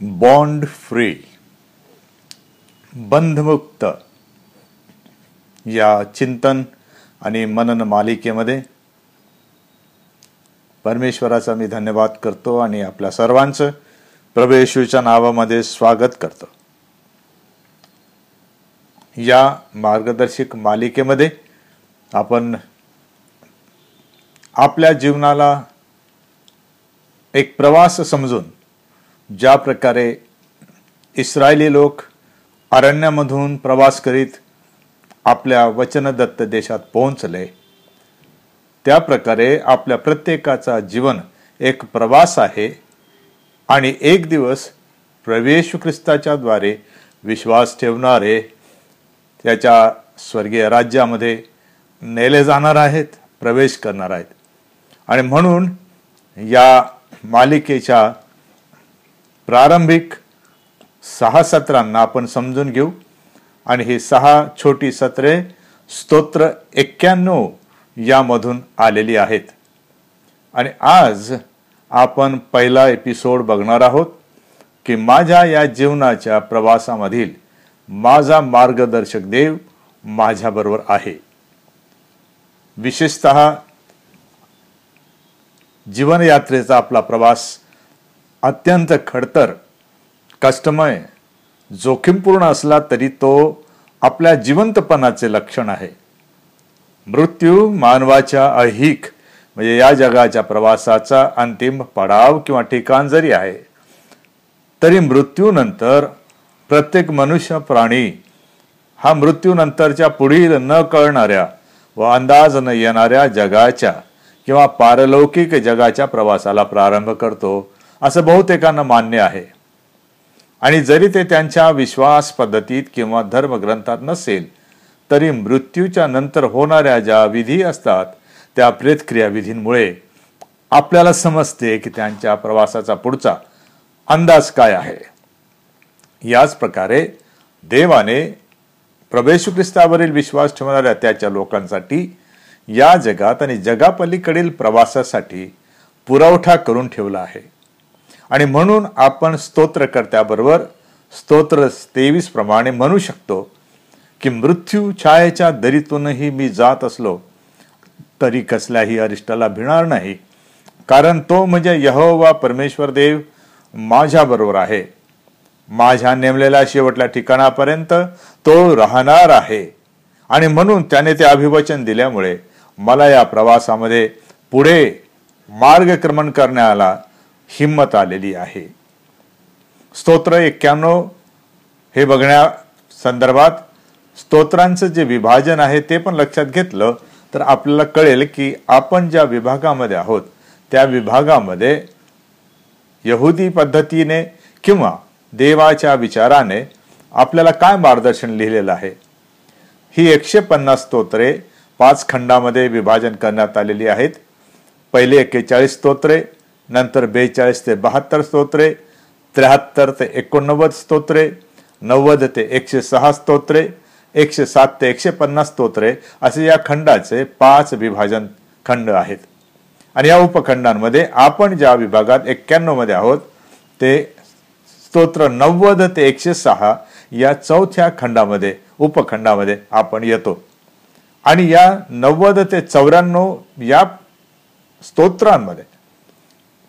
Bond free बंधमुक्त या चिंतन आणि मनन मालिकेमध्ये परमेश्वराचा मी धन्यवाद करतो आणि आपल्या सर्वांचं प्रभू नावामध्ये स्वागत करतो. या मार्गदर्शक मालिकेमध्ये आपण आपल्या जीवनाला एक प्रवास समजून ज्या प्रकारे इस्रायली लोक अरण्यामधून प्रवास करीत आपल्या वचनदत्त देशात पोहोचले त्या प्रकारे आपल्या प्रत्येकाचा जीवन एक प्रवास आहे आणि एक दिवस प्रवेश ख्रिस्ताच्या द्वारे विश्वास ठेवणारे त्याच्या स्वर्गीय राज्यामध्ये नेले जाणार आहेत प्रवेश करणार आहेत. आणि म्हणून या मालिकेच्या प्रारंभिक सहा सत्रांना आपण समजून घेऊ. आणि ही सहा छोटी सत्रे स्तोत्र एक्क्याण्णव यामधून आलेली आहेत. आणि आज आपण पहिला एपिसोड बघणार आहोत की माझ्या या जीवनाच्या प्रवासामधील माझा मार्गदर्शक देव माझ्याबरोबर आहे. विशेषत जीवनयात्रेचा आपला प्रवास अत्यंत खडतर कष्टमय जोखीमपूर्ण असला तरी तो आपल्या जिवंतपणाचे लक्षण आहे. मृत्यू मानवाच्या अहिक म्हणजे या जगाच्या प्रवासाचा अंतिम पडाव किंवा ठिकाण जरी आहे तरी मृत्यूनंतर प्रत्येक मनुष्य प्राणी हा मृत्यूनंतरच्या पुढील न कळणाऱ्या व अंदाज न येणाऱ्या जगाच्या किंवा पारलौकिक जगाच्या प्रवासाला प्रारंभ करतो. असं बहुतेकांना मान्य आहे. आणि जरी ते त्यांच्या विश्वास पद्धतीत किंवा धर्मग्रंथात नसेल तरी मृत्यूच्या नंतर होणाऱ्या ज्या विधी असतात त्या प्रेतक्रिया विधींमुळे आपल्याला समजते की त्यांच्या प्रवासाचा पुढचा अंदाज काय आहे. याच प्रकारे देवाने प्रभेशू ख्रिस्तावरील विश्वास ठेवणाऱ्या त्याच्या लोकांसाठी या जगात आणि जगापलीकडील प्रवासासाठी पुरवठा करून ठेवला आहे. आणि म्हणून आपण स्तोत्रकर्त्याबरोबर स्तोत्र तेवीस प्रमाणे म्हणू शकतो की मृत्यू छायेच्या दरीतूनही मी जात असलो तरी कसल्याही अरिष्टाला भिणार नाही. कारण तो म्हणजे यहोवा परमेश्वर देव माझ्याबरोबर आहे. माझ्या नेमलेल्या शेवटल्या ठिकाणापर्यंत तो राहणार आहे. आणि म्हणून त्याने ते अभिवचन दिल्यामुळे मला या प्रवासामध्ये पुढे मार्गक्रमण करण्याला हिंमत आलेली आहे. स्तोत्र एक्क्याण्णव हे बघण्या संदर्भात स्तोत्रांचं जे विभाजन आहे ते पण लक्षात घेतलं तर आपल्याला कळेल की आपण ज्या विभागामध्ये आहोत त्या विभागामध्ये यहुदी पद्धतीने किंवा देवाच्या विचाराने आपल्याला काय मार्गदर्शन लिहिलेलं आहे? ही एकशे पन्नास स्तोत्रे पाच खंडामध्ये विभाजन करण्यात आलेली आहेत. पहिले एक्केचाळीस स्तोत्रे नंतर बेचाळीस ते बहात्तर स्तोत्रे त्र्याहत्तर ते एकोणनव्वद स्तोत्रे नव्वद ते एकशे सहा स्तोत्रे एकशे सात ते एकशे पन्नास स्तोत्रे असे या खंडाचे पाच विभाजन खंड आहेत. आणि या उपखंडांमध्ये आपण ज्या विभागात एक्क्याण्णवमध्ये आहोत ते स्तोत्र नव्वद ते एकशे सहा या चौथ्या खंडामध्ये उपखंडामध्ये आपण येतो. आणि या नव्वद ते चौऱ्याण्णव या स्तोत्रांमध्ये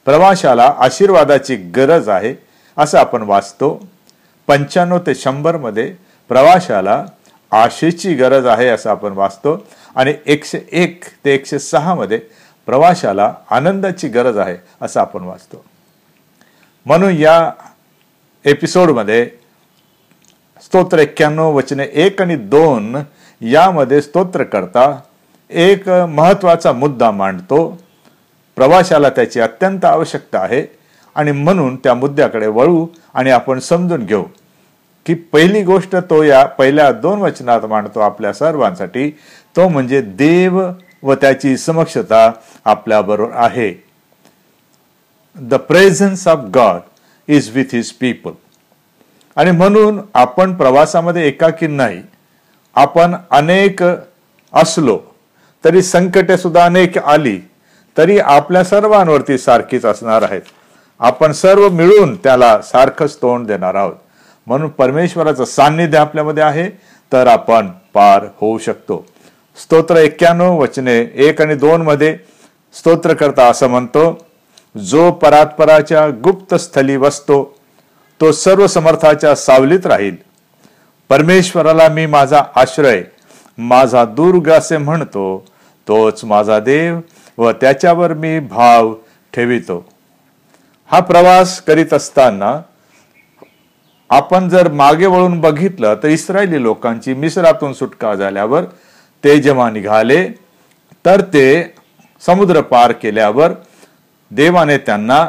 प्रवाशाला आशीर्वादाची गरज आहे असं आपण वाचतो. पंच्याण्णव ते शंभरमध्ये प्रवाशाला आशेची गरज आहे असं आपण वाचतो. आणि एकशे एक ते एकशे सहामध्ये प्रवाशाला आनंदाची गरज आहे असं आपण वाचतो. म्हणून या एपिसोडमध्ये स्तोत्र एक्क्याण्णव वचने एक आणि दोन यामध्ये स्तोत्र करता एक महत्त्वाचा मुद्दा मांडतो. प्रवाशाला त्याची अत्यंत आवश्यकता आहे आणि म्हणून त्या मुद्द्याकडे वळू आणि आपण समजून घेऊ. की पहिली गोष्ट तो या पहिल्या दोन वचनात मांडतो आपल्या सर्वांसाठी तो म्हणजे देव व त्याची समक्षता आपल्याबरोबर आहे. The presence of God is with his people आणि म्हणून आपण प्रवासामध्ये एकाकी नाही आपण अनेक असलो तरी संकटे सुद्धा अनेक आली तरी आपल्या सर्वांवरती सारखीच असणार आहेत. आपण सर्व मिळून त्याला सारखंच तोंड देणार आहोत. म्हणून परमेश्वराचं सान्निध्य आपल्यामध्ये आहे तर आपण पार होऊ शकतो. स्तोत्र एक्क्याण्णव वचने एक आणि दोन मध्ये स्तोत्र करता असं म्हणतो जो परात्पराच्या गुप्त स्थली बसतो तो सर्व समर्थाच्या सावलीत राहील. परमेश्वराला मी माझा आश्रय माझा दुर्ग असे म्हणतो तोच माझा देव व त्याच्यावर मी भाव ठेवितो. हा प्रवास करीत असताना आपण जर मागे वळून बघितलं तर इस्रायली लोकांची मिसरातून सुटका झाल्यावर ते जेव्हा निघाले तर ते समुद्र पार केल्यावर देवाने त्यांना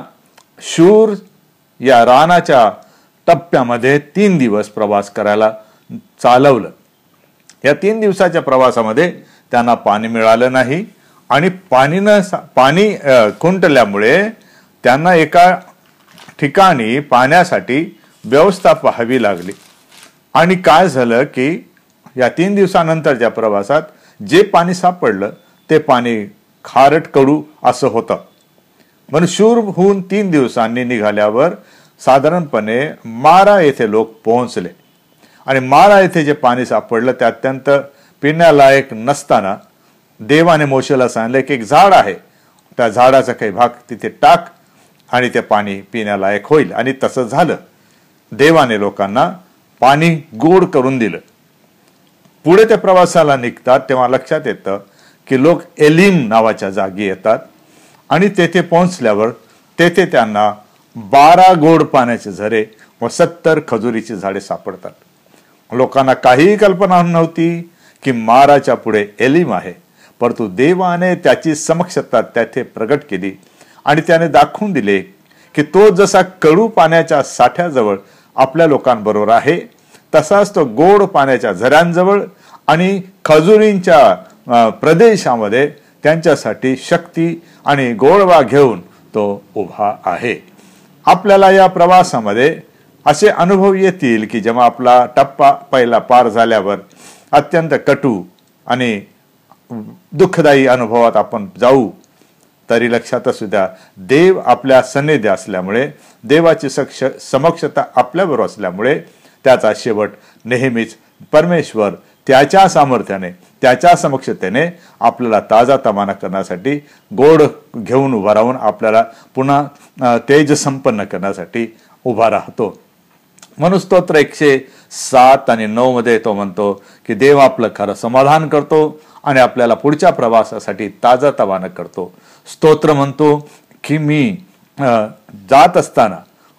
शूर या रानाच्या टप्प्यामध्ये तीन दिवस प्रवास करायला चालवलं. या तीन दिवसाच्या प्रवासामध्ये त्यांना पाणी मिळालं नाही. आणि पाणी न पाणी खुंटल्यामुळे त्यांना एका ठिकाणी पाण्यासाठी व्यवस्था पाहावी लागली. आणि काय झालं की या तीन दिवसानंतरच्या प्रवासात जे पाणी सापडलं ते पाणी खारट कडू असं होतं. म्हणून शूर होऊन तीन दिवसांनी निघाल्यावर साधारणपणे मारा येथे लोक पोहोचले. आणि मारा येथे जे पाणी सापडलं ते अत्यंत पिण्यालायक नसताना देवाने मोशेला सांगले की एक झाड आहे. त्या झाडाचा काही भाग तिथे टाक आणि ते पाणी पिण्यालायक होईल. आणि तसं झालं. देवाने लोकांना पाणी गोड करून दिलं. पुढे त्या प्रवासाला निघतात तेव्हा लक्षात येतं की लोक एलिम नावाच्या जागी येतात आणि तेथे पोहोचल्यावर तेथे त्यांना बारा गोड पाण्याचे झरे व सत्तर खजुरीची झाडे सापडतात. लोकांना काहीही कल्पना नव्हती की माराच्या पुढे एलिम आहे. परंतु देवाने त्याची समक्षता त्याथे प्रगट केली आणि त्याने दाखवून दिले की तो जसा कडू पाण्याच्या साठ्याजवळ आपल्या लोकांबरोबर आहे तसाच तो गोड पाण्याच्या झऱ्यांजवळ आणि खजुरींच्या प्रदेशामध्ये त्यांच्यासाठी शक्ती आणि गोडवा घेऊन तो उभा आहे. आपल्याला या प्रवासामध्ये असे अनुभव येतील की जेव्हा आपला टप्पा पहिला पार झाल्यावर अत्यंत कटू आणि दुःखदायी अनुभवात आपण जाऊ तरी लक्षात असू द्या देव आपल्या सन्निधी असल्यामुळे देवाची सक्ष समक्षता आपल्याबरोबर असल्यामुळे त्याचा शेवट नेहमीच परमेश्वर त्याच्या सामर्थ्याने त्याच्या समक्षतेने आपल्याला ताजा तमाना करण्यासाठी गोड घेऊन उभा राहून आपल्याला पुन्हा तेज संपन्न करण्यासाठी उभा राहतो. म्हणून स्तोत्र एकशे सात आणि नऊ मध्ये तो म्हणतो की देव आपलं खरं समाधान करतो आणि आपल्याला पुढच्या प्रवासासाठी ताजा तवानं करतो. स्तोत्र म्हणतो की मी जात असताना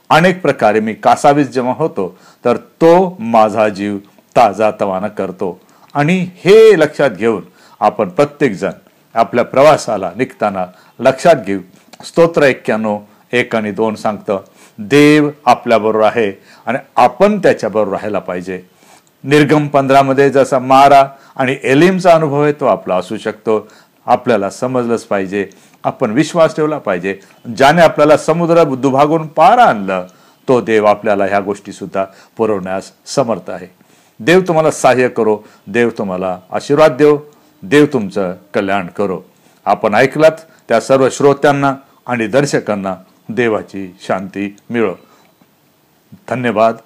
अनेक प्रकारे मी कासावीस जेव्हा होतो तर तो माझा जीव ताजातवानं करतो. आणि हे लक्षात घेऊन आपण प्रत्येकजण आपल्या प्रवासाला निघताना लक्षात घेऊ. स्तोत्र एक्क्याण्णव एक आणि दोन सांगतं देव आपल्याबरोबर आहे आणि आपण त्याच्याबरोबर राहायला पाहिजे. निर्गम पंधरामध्ये जसा मारा आणि एलिमचा अनुभव आहे तो आपला असू शकतो. आपल्याला समजलंच पाहिजे. आपण विश्वास ठेवला पाहिजे. ज्याने आपल्याला समुद्र दुभागून पार आणलं तो देव आपल्याला ह्या गोष्टी सुद्धा पुरवण्यास समर्थ आहे. देव तुम्हाला सहाय्य करो. देव तुम्हाला आशीर्वाद देव. देव तुमचं कल्याण करो. आपण ऐकलात त्या सर्व श्रोत्यांना आणि दर्शकांना देवाची शांती मिळो. धन्यवाद.